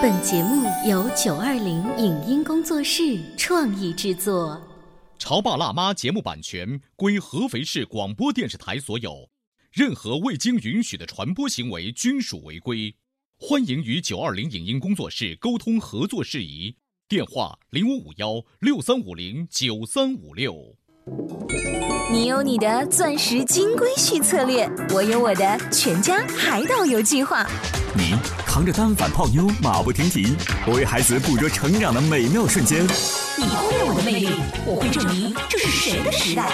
本节目由九二零影音工作室创意制作。潮爸辣妈节目版权归合肥市广播电视台所有，任何未经允许的传播行为均属违规。欢迎与九二零影音工作室沟通合作事宜，电话零五五幺六三五零九三五六。你有你的钻石金龟婿策略，我有我的全家海岛游计划。你扛着单反泡妞马不停蹄，我为孩子捕捉成长的美妙瞬间。你忽略我的魅力，我会证明这是谁的时代。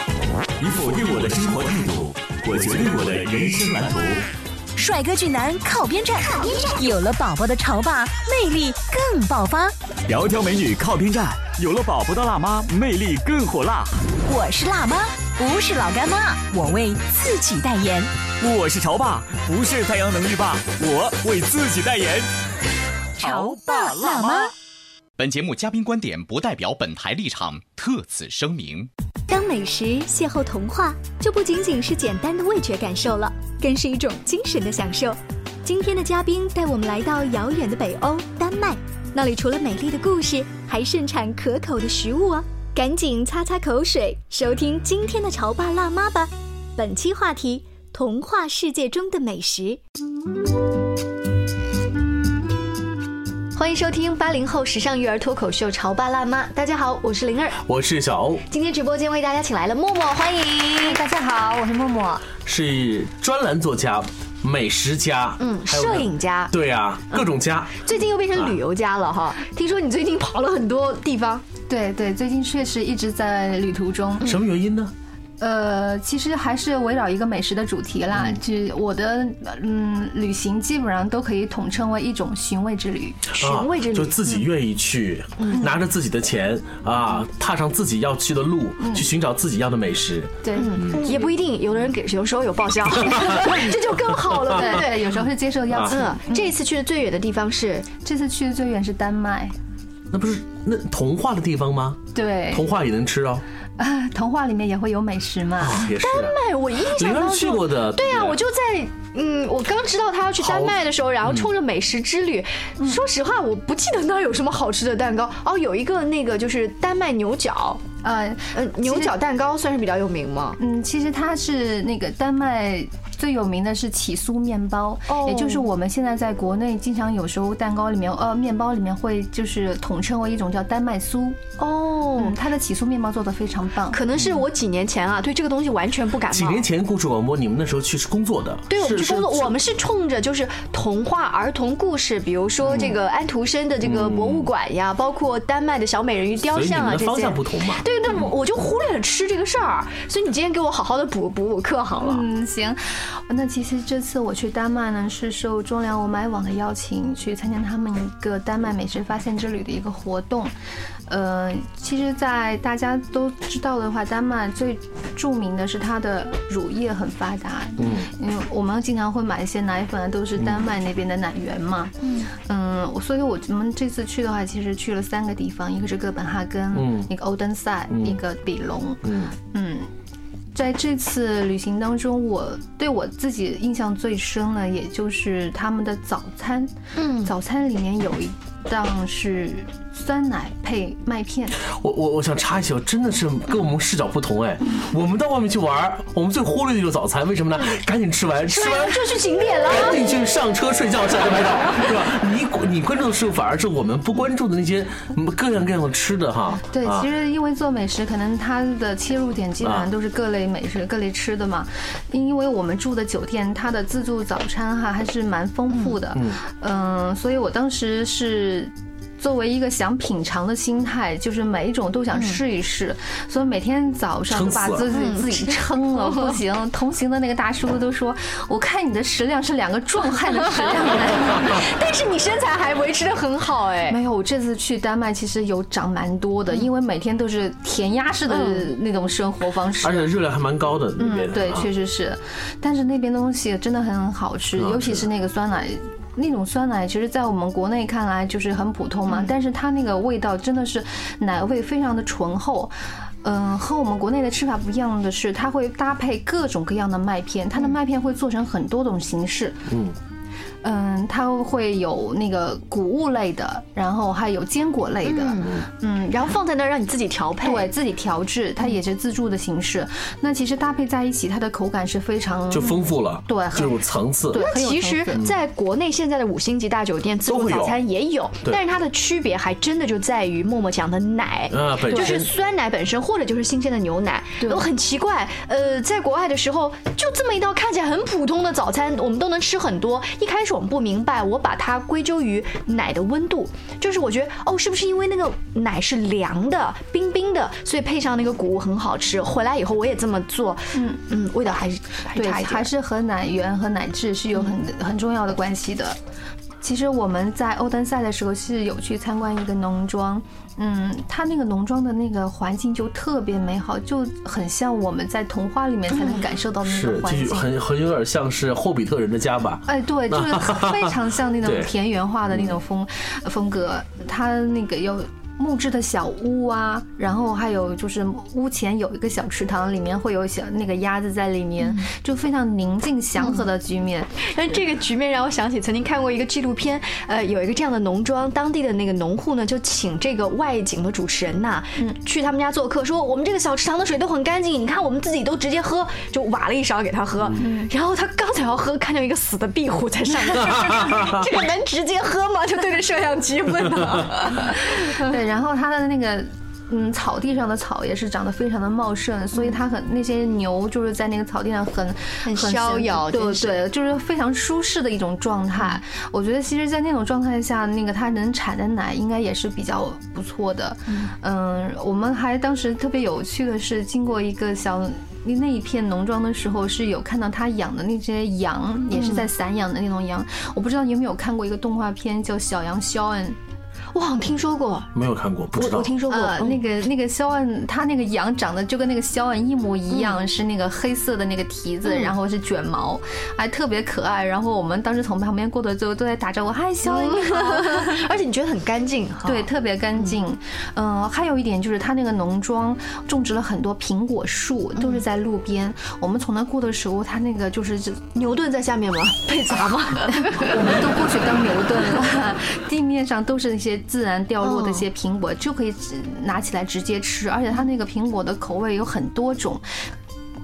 你否定我的生活态度，我决定我的人生蓝图。帅哥俊男靠边站，有了宝宝的潮爸魅力更爆发。窈窕美女靠边站，有了宝宝的辣妈魅力更火辣。我是辣妈，不是老干妈，我为自己代言。我是潮爸，不是太阳能浴霸，我为自己代言。潮爸辣妈。本节目嘉宾观点不代表本台立场，特此声明。当美食邂逅童话，就不仅仅是简单的味觉感受了，更是一种精神的享受。今天的嘉宾带我们来到遥远的北欧丹麦，那里除了美丽的故事，还盛产可口的食物哦。赶紧擦擦口水，收听今天的潮爸辣妈吧。本期话题：童话世界中的美食。欢迎收听八零后时尚育儿脱口秀《潮爸辣妈》。大家好，我是灵儿，我是小欧。今天直播间为大家请来了默默，欢迎大家好，我是默默，是专栏作家、美食家，嗯，摄影家，对啊，各种家。最近又变成旅游家了哈。听说你最近跑了很多地方，对对，最近确实一直在旅途中。什么原因呢？呃，其实还是围绕一个美食的主题啦。就我的嗯，旅行基本上都可以统称为一种寻味之旅。寻味之旅，就自己愿意去，拿着自己的钱啊，踏上自己要去的路，去寻找自己要的美食。对，也不一定，有的人给，有时候有报销，这就更好了。对对，有时候是接受邀请。这次去的最远的地方是，这次去的最远是丹麦。那不是那童话的地方吗？对，童话也能吃哦。啊，童话里面也会有美食嘛？丹麦，我印象当中去过的。对啊，我就在嗯，我刚知道他要去丹麦的时候，然后冲着美食之旅。说实话，我不记得那儿有什么好吃的蛋糕。哦，有一个那个就是丹麦牛角，呃呃，牛角蛋糕算是比较有名吗？嗯，其实它是那个丹麦最有名的是起酥面包，也就是我们现在在国内经常有时候蛋糕里面呃面包里面会就是统称为一种叫丹麦酥。哦，它的起酥面包做的非常棒。可能是我几年前啊对这个东西完全不感冒。几年前故事广播，你们那时候去是工作的？对，我们去工作，我们是冲着就是童话儿童故事，比如说这个安徒生的这个博物馆呀，包括丹麦的小美人鱼雕像啊这些。方向不同嘛？对，那我我就忽略了吃这个事儿，所以你今天给我好好的补补补课好了。嗯，行。那其实这次我去丹麦呢，是受中粮我买网的邀请，去参加他们一个丹麦美食发现之旅的一个活动。呃，其实，在大家都知道的话，丹麦最著名的是它的乳业很发达。嗯，因为我们经常会买一些奶粉，都是丹麦那边的奶源嘛。嗯，嗯，所以我们这次去的话，其实去了三个地方，一个是哥本哈根，一个欧登塞，一个比隆。嗯嗯，在这次旅行当中，我对我自己印象最深的，也就是他们的早餐。嗯，早餐里面有一档是。酸奶配麦片，我我我想插一句，真的是跟我们视角不同哎。我们到外面去玩，我们最忽略的就是早餐，为什么呢？赶紧吃完，吃完就去景点了，赶紧去上车睡觉，下车拍照，是吧？你你关注的是反而是我们不关注的那些各样各样的吃的哈。对，其实因为做美食，可能它的切入点基本上都是各类美食、各类吃的嘛。因为我们住的酒店，它的自助早餐哈还是蛮丰富的，嗯，所以我当时是。作为一个想品尝的心态，就是每一种都想试一试，所以每天早上把自己自己撑了 不行。同行的那个大叔都说：“我看你的食量是两个壮汉的食量。”但是你身材还维持的很好哎。没有，我这次去丹麦其实有长蛮多的，因为每天都是填鸭式的那种生活方式，而且热量还蛮高的那边。对，确实是，但是那边东西真的很好吃，尤其是那个酸奶。那种酸奶，其实，在我们国内看来就是很普通嘛，但是它那个味道真的是奶味非常的醇厚。嗯，和我们国内的吃法不一样的是，它会搭配各种各样的麦片，它的麦片会做成很多种形式。嗯。嗯，它会有那个谷物类的，然后还有坚果类的，嗯，然后放在那儿让你自己调配，对自己调制，它也是自助的形式。那其实搭配在一起，它的口感是非常就丰富了，对，这种层次。对，那其实在国内现在的五星级大酒店自助早餐也有，但是它的区别还真的就在于默默讲的奶，就是酸奶本身，或者就是新鲜的牛奶，都很奇怪。呃，在国外的时候，就这么一道看起来很普通的早餐，我们都能吃很多。一开始我不明白，我把它归咎于奶的温度，就是我觉得哦，是不是因为那个奶是凉的、冰冰的，所以配上那个谷物很好吃。回来以后我也这么做，嗯嗯，味道还是对，还是和奶源和奶质是有很很重要的关系的。其实我们在欧登塞的时候是有去参观一个农庄，嗯，它那个农庄的那个环境就特别美好，就很像我们在童话里面才能感受到的那个环境，很很有点像是霍比特人的家吧？哎，对，就是非常像那种 田园化的那种风风格，它那个有。木质的小屋啊，然后还有就是屋前有一个小池塘，里面会有小那个鸭子在里面，就非常宁静祥和的局面。但这个局面让我想起曾经看过一个纪录片，呃，有一个这样的农庄，当地的那个农户呢就请这个外景的主持人呐，去他们家做客，说我们这个小池塘的水都很干净，你看我们自己都直接喝，就挖了一勺给他喝。然后他刚想要喝，看见一个死的壁虎在上面，这个能直接喝吗？就对着摄像机问呢。对。然后它的那个，嗯，草地上的草也是长得非常的茂盛，所以它很那些牛就是在那个草地上很很逍遥，对对，就是非常舒适的一种状态。我觉得其实，在那种状态下，那个它能产的奶应该也是比较不错的。嗯，我们还当时特别有趣的是，经过一个小那一片农庄的时候，是有看到他养的那些羊，也是在散养的那种羊。我不知道你有没有看过一个动画片叫《小羊肖恩》。我好像听说过，没有看过，不知道。我听说过那个那个肖恩，他那个羊长得就跟那个肖恩一模一样，是那个黑色的那个蹄子，然后是卷毛，还特别可爱。然后我们当时从旁边过的时候都在打招呼，嗨，肖恩你好。而且你觉得很干净，对，特别干净。嗯，还有一点就是他那个农庄种植了很多苹果树，都是在路边。我们从那过的时候，他那个就是牛顿在下面吗？被砸吗？我们都过去当牛顿了。地面上都是那些。自然掉落的一些苹果就可以拿起来直接吃，而且它那个苹果的口味有很多种，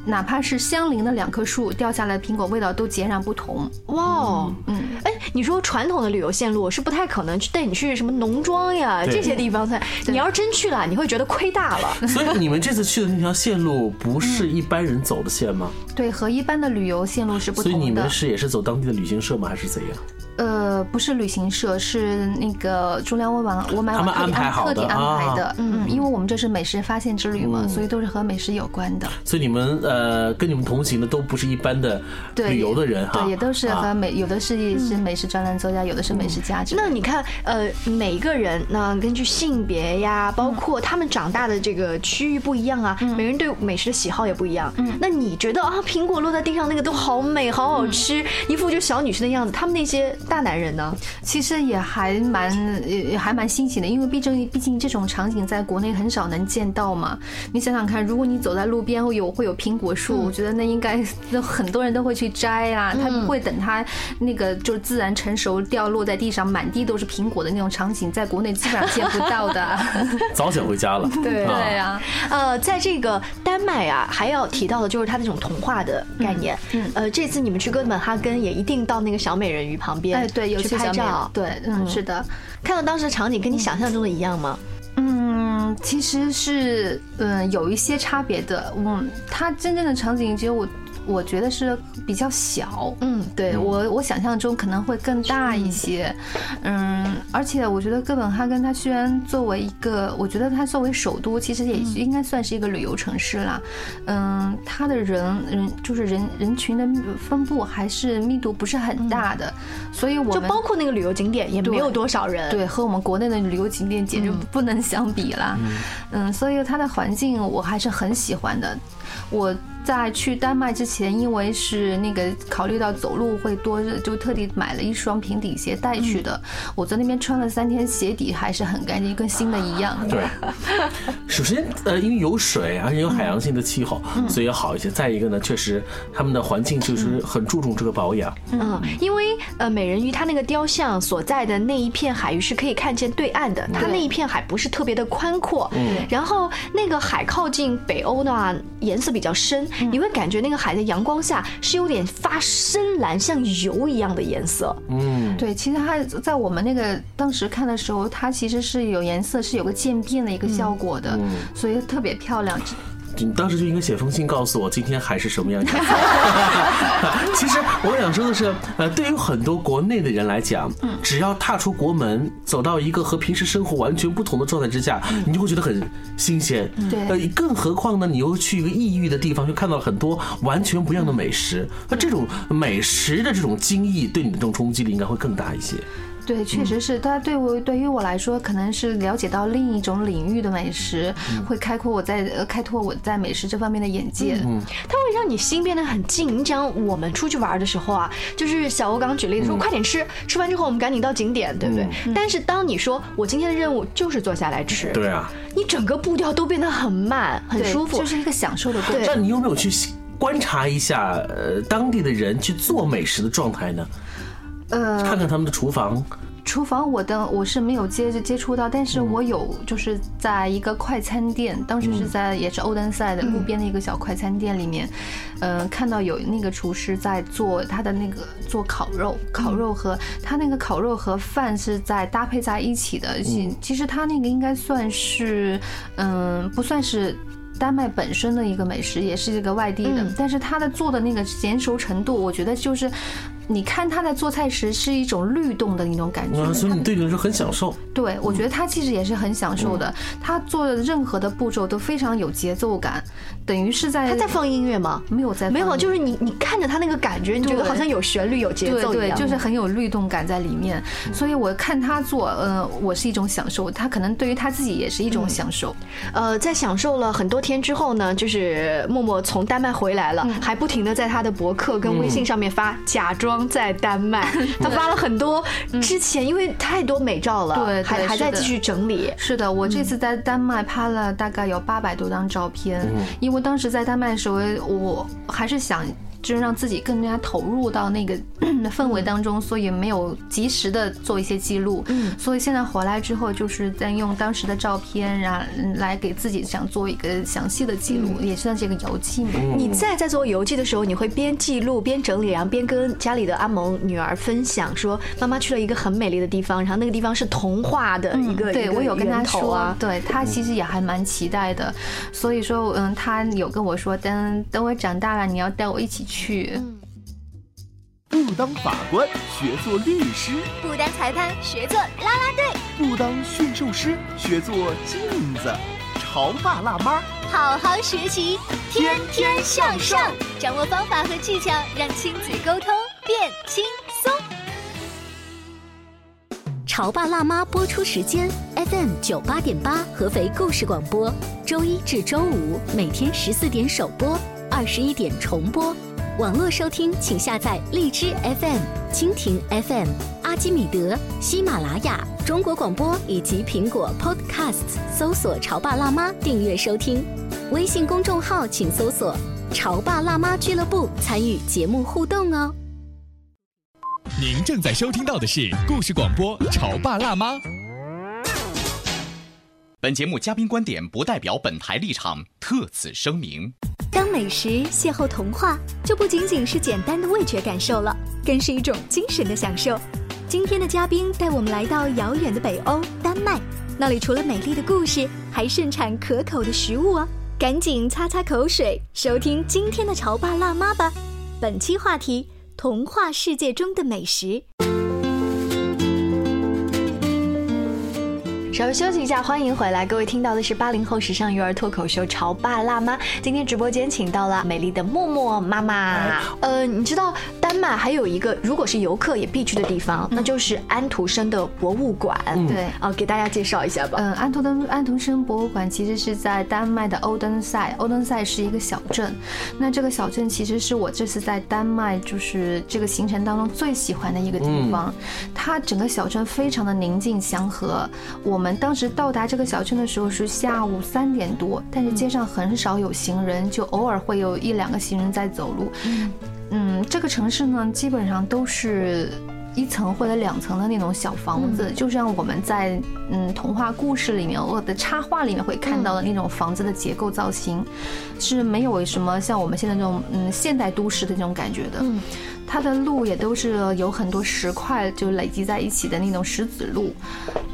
哪怕是相邻的两棵树掉下来的苹果味道都截然不同。哇，嗯，哎，你说传统的旅游线路是不太可能去带你去什么农庄呀这些地方才，你要真去了，你会觉得亏大了。所以你们这次去的那条线路不是一般人走的线吗？对，和一般的旅游线路是不同的。所以你们是也是走当地的旅行社吗？还是怎样？呃，不是旅行社，是那个中粮我网我买网安排特地安排的。嗯，因为我们这是美食发现之旅嘛，所以都是和美食有关的。所以你们呃，跟你们同行的都不是一般的旅游的人哈，对，也都是和美，有的是是美食专栏作家，有的是美食家。那你看，呃，每一个人呢，根据性别呀，包括他们长大的这个区域不一样啊，每人对美食的喜好也不一样。嗯，那你觉得啊，苹果落在地上那个都好美，好好吃，一副就小女生的样子，他们那些。大男人呢，其实也还蛮也还蛮新奇的，因为毕竟毕竟这种场景在国内很少能见到嘛。你想想看，如果你走在路边会有会有苹果树，我觉得那应该那很多人都会去摘啊，他不会等它那个就是自然成熟掉落在地上满地都是苹果的那种场景，在国内基本上见不到的。早点回家了。对对呀，呃，在这个丹麦啊，还要提到的就是它那种童话的概念。嗯，呃，这次你们去哥本哈根也一定到那个小美人鱼旁边。哎，对，有去拍照，对，嗯，是的，看到当时的场景跟你想象中的一样吗？嗯，其实是，嗯，有一些差别的。嗯，它真正的场景只有我。我觉得是比较小，嗯，对我我想象中可能会更大一些，嗯，而且我觉得哥本哈根它虽然作为一个，我觉得它作为首都，其实也应该算是一个旅游城市啦，嗯，它的人人就是人人群的分布还是密度不是很大的，所以我就包括那个旅游景点也没有多少人，对，和我们国内的旅游景点简直不能相比啦，嗯，所以它的环境我还是很喜欢的。我在去丹麦之前，因为是那个考虑到走路会多，就特地买了一双平底鞋带去的。我在那边穿了三天，鞋底还是很干净，跟新的一样。对，首先呃，因为有水，而且有海洋性的气候，所以要好一些。再一个呢，确实他们的环境就是很注重这个保养。嗯，因为呃，美人鱼它那个雕像所在的那一片海域是可以看见对岸的，它那一片海不是特别的宽阔。嗯，然后那个海靠近北欧的话，颜色比较深。你会感觉那个海在阳光下是有点发深蓝，像油一样的颜色。嗯，对，其实它在我们那个当时看的时候，它其实是有颜色，是有个渐变的一个效果的，所以特别漂亮。你当时就应该写封信告诉我今天还是什么样。其实我想说的是，呃，对于很多国内的人来讲，只要踏出国门，走到一个和平时生活完全不同的状态之下，你就会觉得很新鲜。对，呃，更何况呢，你又去一个异域的地方，就看到了很多完全不一样的美食，那这种美食的这种惊异，对你的这种冲击力应该会更大一些。对，确实是。它对我对于我来说，可能是了解到另一种领域的美食，会开阔我在呃开拓我在美食这方面的眼界。嗯，它会让你心变得很静。你讲我们出去玩的时候啊，就是小欧刚刚举例子说，快点吃，吃完之后我们赶紧到景点，对不对？但是当你说我今天的任务就是坐下来吃，对啊，你整个步调都变得很慢，很舒服，就是一个享受的过程。那你有没有去观察一下呃当地的人去做美食的状态呢？呃，看看他们的厨房。厨房我的我是没有接接触到，但是我有就是在一个快餐店，当时是在也是欧登塞的路边的一个小快餐店里面，嗯，看到有那个厨师在做他的那个做烤肉，烤肉和他那个烤肉和饭是在搭配在一起的。其其实他那个应该算是，嗯，不算是。丹麦本身的一个美食，也是一个外地的，但是他的做的那个娴熟程度，我觉得就是，你看他在做菜时是一种律动的那种感觉，所以你对你来说很享受。对，我觉得他其实也是很享受的，他做的任何的步骤都非常有节奏感，等于是在他在放音乐吗？没有在，没有，就是你你看着他那个感觉，你觉得好像有旋律有节奏对，就是很有律动感在里面。所以我看他做，呃，我是一种享受，他可能对于他自己也是一种享受。呃，在享受了很多天之后呢，就是默默从丹麦回来了，还不停的在他的博客跟微信上面发，假装在丹麦。他发了很多之前，因为太多美照了，对，还还在继续整理。是的，我这次在丹麦拍了大概有八百多张照片，因为当时在丹麦的时候，我还是想。就是让自己更加投入到那个 氛围当中，所以没有及时的做一些记录。嗯，所以现在回来之后，就是在用当时的照片，然后来给自己想做一个详细的记录，也算是一个游记嘛。你在在做游记的时候，你会边记录边整理，然后边跟家里的阿蒙女儿分享，说妈妈去了一个很美丽的地方，然后那个地方是童话的一个。对我有跟他说，对他其实也还蛮期待的。所以说，嗯，他有跟我说，等等我长大了，你要带我一起去。去，不当法官学做律师，不当裁判学做啦啦队，不当驯兽师学做镜子，潮爸辣妈，好好学习，天天向上，掌握方法和技巧，让亲子沟通变轻松。潮爸辣妈播出时间：FM 九八点八，合肥故事广播，周一至周五每天十四点首播，二十一点重播。网络收听，请下载荔枝 FM、蜻蜓 FM、阿基米德、喜马拉雅、中国广播以及苹果 Podcasts，搜索“潮爸辣妈”订阅收听。微信公众号请搜索“潮爸辣妈俱乐部”，参与节目互动哦。您正在收听到的是故事广播《潮爸辣妈》。本节目嘉宾观点不代表本台立场，特此声明。当美食邂逅童话，就不仅仅是简单的味觉感受了，更是一种精神的享受。今天的嘉宾带我们来到遥远的北欧丹麦，那里除了美丽的故事，还盛产可口的食物哦。赶紧擦擦口水，收听今天的潮爸辣妈吧。本期话题：童话世界中的美食。稍微休息一下，欢迎回来，各位听到的是八零后时尚育儿脱口秀《潮爸辣妈》。今天直播间请到了美丽的默默妈妈。呃，你知道丹麦还有一个，如果是游客也必去的地方，那就是安徒生的博物馆。对啊，给大家介绍一下吧。嗯，安徒生安徒生博物馆其实是在丹麦的欧登塞，欧登塞是一个小镇。那这个小镇其实是我这次在丹麦就是这个行程当中最喜欢的一个地方。它整个小镇非常的宁静祥和。我们当时到达这个小镇的时候是下午三点多，但是街上很少有行人，就偶尔会有一两个行人在走路。嗯，这个城市呢，基本上都是一层或者两层的那种小房子，就像我们在嗯童话故事里面或者插画里面会看到的那种房子的结构造型，是没有什么像我们现在这种嗯现代都市的这种感觉的。嗯，它的路也都是有很多石块就累积在一起的那种石子路。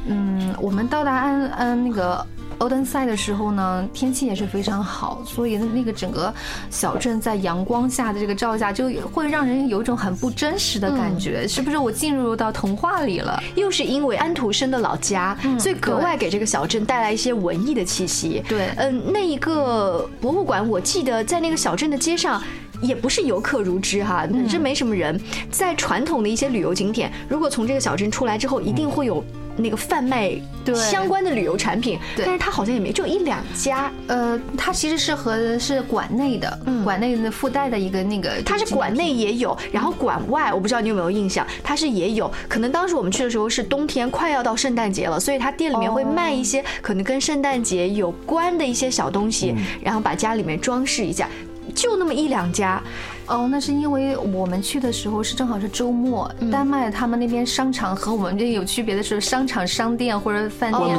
嗯，我们到达安安那个。欧登塞的时候呢，天气也是非常好，所以那个整个小镇在阳光下的这个照下，就会让人有一种很不真实的感觉，是不是我进入到童话里了？又是因为安徒生的老家，所以格外给这个小镇带来一些文艺的气息。对，嗯，那一个博物馆，我记得在那个小镇的街上。也不是游客如织哈，这没什么人。在传统的一些旅游景点，如果从这个小镇出来之后，一定会有那个贩卖相关的旅游产品，但是它好像也没就一两家。呃，它其实是和是馆内的，馆内的附带的一个那个，它是馆内也有，然后馆外我不知道你有没有印象，它是也有。可能当时我们去的时候是冬天，快要到圣诞节了，所以它店里面会卖一些可能跟圣诞节有关的一些小东西，然后把家里面装饰一下。就那么一两家，哦，那是因为我们去的时候是正好是周末。丹麦他们那边商场和我们这有区别的是，商场、商店或者饭店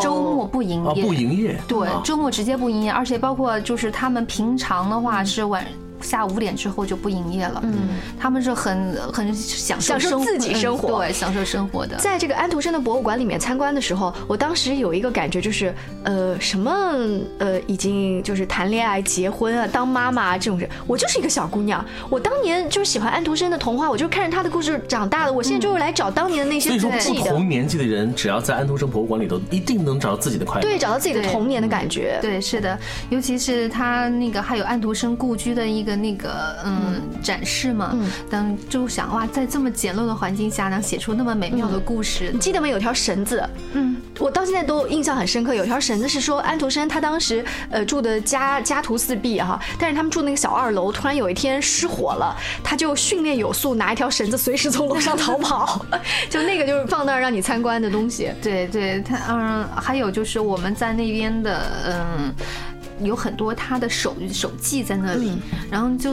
周末不营业，不营业。对，周末直接不营业，而且包括就是他们平常的话是晚。下午五点之后就不营业了。嗯，他们是很很享受享受自己生活，对，享受生活的。在这个安徒生的博物馆里面参观的时候，我当时有一个感觉，就是呃，什么呃，已经就是谈恋爱、结婚啊、当妈妈啊这种人，我就是一个小姑娘。我当年就是喜欢安徒生的童话，我就看着他的故事长大的。我现在就是来找当年的那些所以说，不同年纪的人，只要在安徒生博物馆里头，一定能找到自己的快乐，对，找到自己的童年的感觉。对，是的，尤其是他那个还有安徒生故居的一个那个嗯。嗯，展示嘛，当就想哇，在这么简陋的环境下，能写出那么美妙的故事。你记得吗？有条绳子，嗯，我到现在都印象很深刻。有条绳子是说安徒生他当时呃住的家家徒四壁哈，但是他们住那个小二楼，突然有一天失火了，他就训练有素，拿一条绳子随时从楼上逃跑。就那个就是放那儿让你参观的东西。对对，他嗯，还有就是我们在那边的嗯，有很多他的手手记在那里，然后就。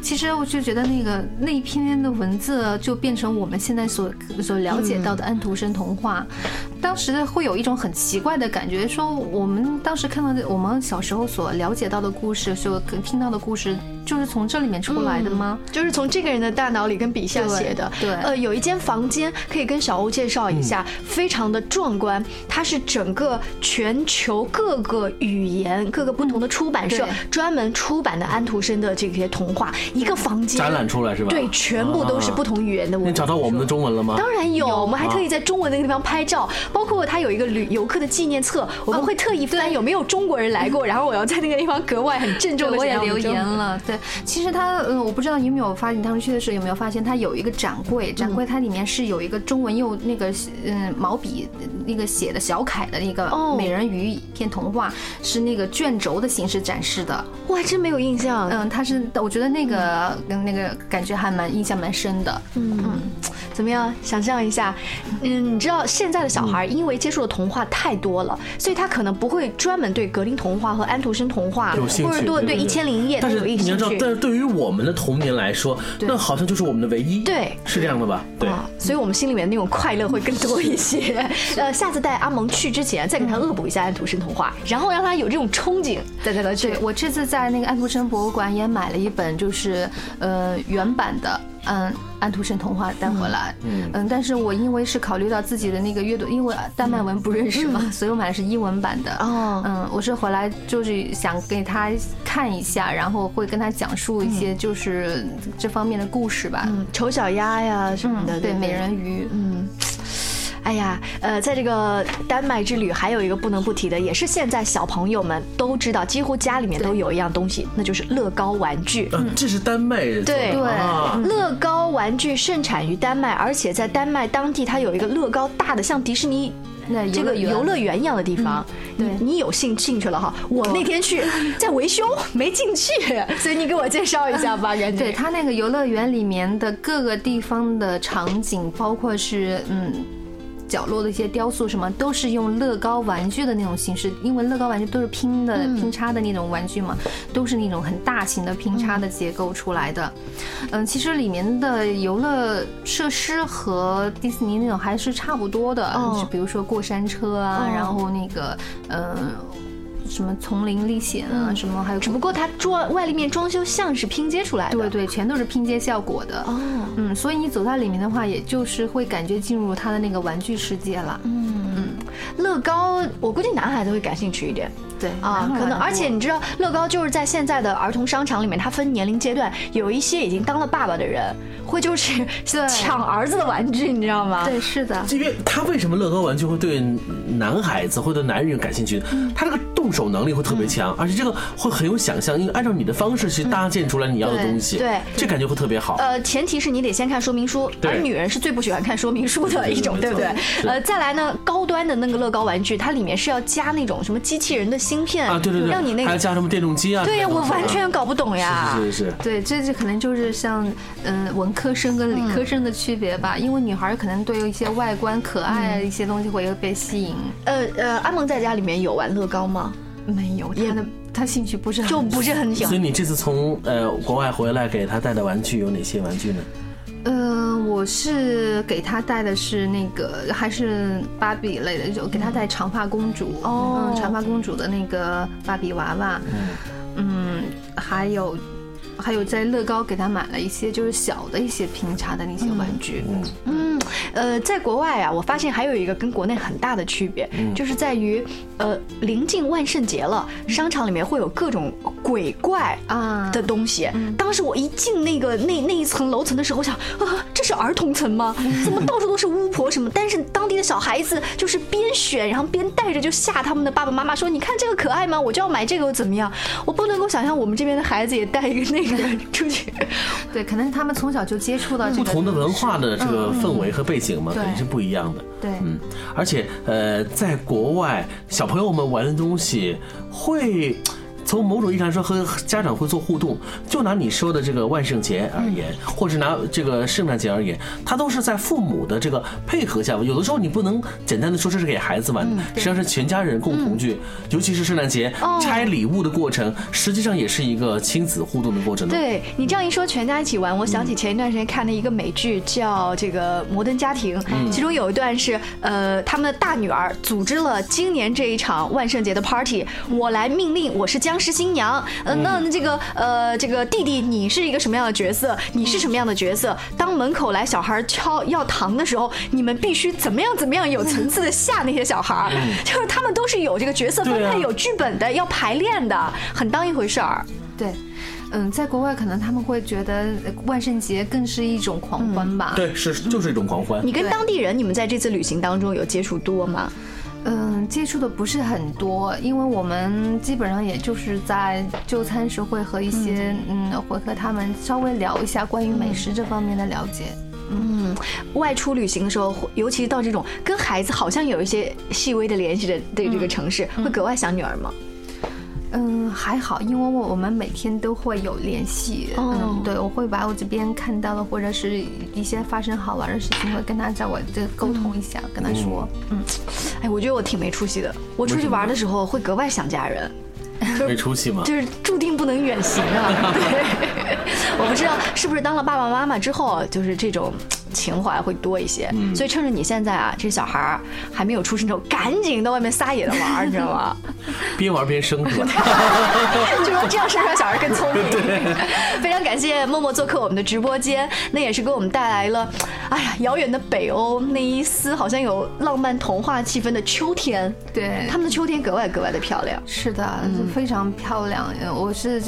其实我就觉得那个那一篇的文字就变成我们现在所所了解到的安徒生童话，当时会有一种很奇怪的感觉，说我们当时看到的我们小时候所了解到的故事，所听到的故事。就是从这里面出来的吗？就是从这个人的大脑里跟笔下写的。对，呃，有一间房间可以跟小欧介绍一下，非常的壮观。它是整个全球各个语言、各个不同的出版社专门出版的安徒生的这些童话，一个房间展览出来是吧？对，全部都是不同语言的。你找到我们的中文了吗？当然有，我们还特意在中文那个地方拍照，包括它有一个旅游客的纪念册，我们会特意翻有没有中国人来过，然后我要在那个地方格外很郑重的我也留言了。对。其实它，嗯，我不知道你有没有发现，当时去的时候有没有发现，它有一个展柜，展柜它里面是有一个中文用那个嗯毛笔那个写的小楷的那个美人鱼一片童话，是那个卷轴的形式展示的。我还真没有印象。嗯，它是，我觉得那个跟那个感觉还蛮印象蛮深的。嗯嗯，怎么样？想象一下，嗯，你知道现在的小孩因为接触的童话太多了，所以他可能不会专门对格林童话和安徒生童话或者对对一千零一夜但是你要知道，但是对。于我们的童年来说，那好像就是我们的唯一。对，是这样的吧？对，所以我们心里面那种快乐会更多一些。呃，下次带阿蒙去之前，再给他恶补一下安徒生童话，然后让他有这种憧憬，再带他去。我这次在那个安徒生博物馆也买了一本，就是呃原版的。嗯，安徒生童话带回来，嗯嗯，但是我因为是考虑到自己的那个阅读，因为丹麦文不认识嘛，所以我买的是英文版的。哦，嗯，我是回来就是想给他看一下，然后会跟他讲述一些就是这方面的故事吧，丑小鸭呀什么的，对，美人鱼，嗯。哎呀，呃，在这个丹麦之旅，还有一个不能不提的，也是现在小朋友们都知道，几乎家里面都有一样东西，那就是乐高玩具。嗯，这是丹麦人对对，乐高玩具盛产于丹麦，而且在丹麦当地，它有一个乐高大的像迪士尼。那这个游乐园一样的地方，对你有兴进去了哈？我那天去在维修，没进去，所以你给我介绍一下吧，袁对他那个游乐园里面的各个地方的场景，包括是嗯。角落的一些雕塑什么都是用乐高玩具的那种形式，因为乐高玩具都是拼的拼插的那种玩具嘛，都是那种很大型的拼插的结构出来的。嗯，其实里面的游乐设施和迪士尼那种还是差不多的，就比如说过山车啊，然后那个嗯。什么丛林历险啊，什么还有，只不过它装外立面装修像是拼接出来的，对对，全都是拼接效果的。哦，嗯，所以你走在里面的话，也就是会感觉进入它的那个玩具世界了。嗯嗯，乐高，我估计男孩子会感兴趣一点。对啊，可能而且你知道，乐高就是在现在的儿童商场里面，它分年龄阶段，有一些已经当了爸爸的人，会就是 抢儿子的玩具，你知道吗？对，是的。因为他为什么乐高玩具会对男孩子或者男人感兴趣？他这个动手能力会特别强，而且这个会很有想象，因为按照你的方式去搭建出来你要的东西，对，这感觉会特别好。呃，前提是你得先看说明书，而女人是最不喜欢看说明书的一种，对不对？呃，再来呢，高端的那个乐高玩具，它里面是要加那种什么机器人的芯片啊，对对对。让你那个还加什么电动机啊？对呀，我完全搞不懂呀。是是是。对，这这可能就是像嗯文科生跟理科生的区别吧。因为女孩可能对一些外观可爱一些东西会被吸引。呃呃，阿蒙在家里面有玩乐高吗？没有，他的他兴趣不是就不是很小。所以你这次从呃国外回来给他带的玩具有哪些玩具呢？呃，我是给他带的是那个还是芭比类的，就给他带长发公主哦，长发公主的那个芭比娃娃，嗯，还有。还有在乐高给他买了一些就是小的一些拼插的那些玩具。嗯，呃，在国外啊，我发现还有一个跟国内很大的区别，就是在于，呃，临近万圣节了，商场里面会有各种鬼怪啊的东西。当时我一进那个那那一层楼层的时候，我想啊，这是儿童层吗？怎么到处都是巫婆什么？但是当地的小孩子就是边选，然后边带着就吓他们的爸爸妈妈说：“你看这个可爱吗？我就要买这个，又怎么样？”我不能够想象我们这边的孩子也带一个那个。出去，对，可能他们从小就接触到不同的文化的这个氛围和背景嘛，肯定是不一样的。对，嗯，而且呃，在国外，小朋友们玩的东西会。从某种意义上说，和家长会做互动。就拿你说的这个万圣节而言，或者拿这个圣诞节而言，它都是在父母的这个配合下。有的时候你不能简单的说这是给孩子玩，实际上是全家人共同去。尤其是圣诞节拆礼物的过程，实际上也是一个亲子互动的过程。对你这样一说，全家一起玩，我想起前一段时间看的一个美剧，叫这个《摩登家庭》，其中有一段是呃，他们的大女儿组织了今年这一场万圣节的 party，我来命令，我是将。是新娘，呃，那这个呃，这个弟弟，你是一个什么样的角色？你是什么样的角色？当门口来小孩敲要糖的时候，你们必须怎么样怎么样有层次的吓那些小孩，就是他们都是有这个角色分配、有剧本的，要排练的，很当一回事儿。对，嗯，在国外可能他们会觉得万圣节更是一种狂欢吧？对，是就是一种狂欢。你跟当地人，你们在这次旅行当中有接触多吗？嗯，接触的不是很多，因为我们基本上也就是在就餐时会和一些嗯，会和他们稍微聊一下关于美食这方面的了解。嗯，外出旅行的时候，尤其到这种跟孩子好像有一些细微的联系的对这个城市，会格外想女儿吗？嗯，还好，因为我我们每天都会有联系。嗯，对，我会把我这边看到的或者是一些发生好玩的事情，会跟他在我这沟通一下，跟他说。嗯，哎，我觉得我挺没出息的。我出去玩的时候会格外想家人。没出息吗？就是注定不能远行啊。对，我不知道是不是当了爸爸妈妈之后，就是这种。情怀会多一些，所以趁着你现在啊，这小孩儿还没有出生的时候，赶紧到外面撒野的玩，你知道吗？边玩边生，是吧？就说这样生出来小孩更聪明。非常感谢默默做客我们的直播间，那也是给我们带来了，哎呀，遥远的北欧那一丝好像有浪漫童话气氛的秋天。对，他们的秋天格外格外的漂亮。是的，非常漂亮。我是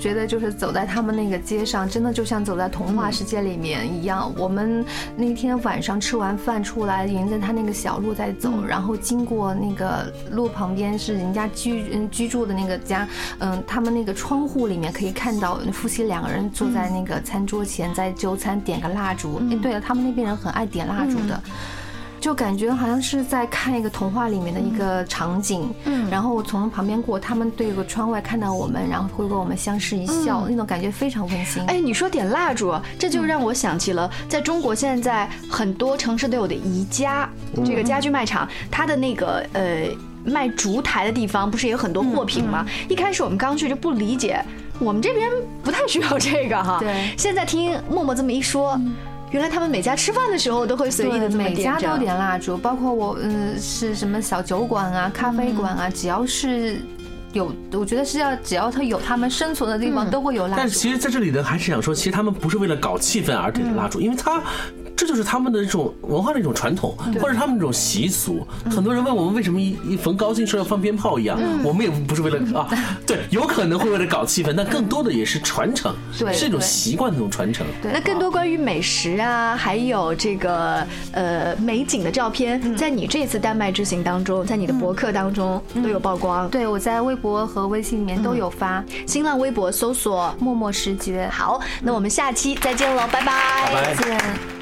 觉得就是走在他们那个街上，真的就像走在童话世界里面一样。我们。那天晚上吃完饭出来，沿着他那个小路在走，然后经过那个路旁边是人家居嗯居住的那个家，嗯，他们那个窗户里面可以看到夫妻两个人坐在那个餐桌前在就餐，点个蜡烛。哎，对了，他们那边人很爱点蜡烛的。就感觉好像是在看一个童话里面的一个场景，嗯，然后我从旁边过，他们对着窗外看到我们，然后会跟我们相视一笑，那种感觉非常温馨。哎，你说点蜡烛，这就让我想起了，在中国现在很多城市都有的宜家这个家居卖场，它的那个呃卖烛台的地方不是也有很多货品吗？一开始我们刚去就不理解，我们这边不太需要这个哈。对。现在听默默这么一说。原来他们每家吃饭的时候都会随意的每家都点蜡烛，包括我，嗯，是什么小酒馆啊、咖啡馆啊，只要是有，我觉得是要只要他有他们生存的地方，都会有蜡烛。但是其实在这里呢，还是想说，其实他们不是为了搞气氛而点的蜡烛，因为他。这就是他们的这种文化的一种传统，或者他们这种习俗。很多人问我们为什么一一逢高兴时候要放鞭炮一样，我们也不是为了 啊，对，有可能会为了搞气氛，但更多的也是传承，是一种习惯的一种传承。那更多关于美食啊，还有这个呃美景的照片，在你这次丹麦之行当中，在你的博客当中都有曝光。对，我在微博和微信里面都有发，新浪微博搜索“默默时觉”。好，那我们下期再见喽，拜拜，再见。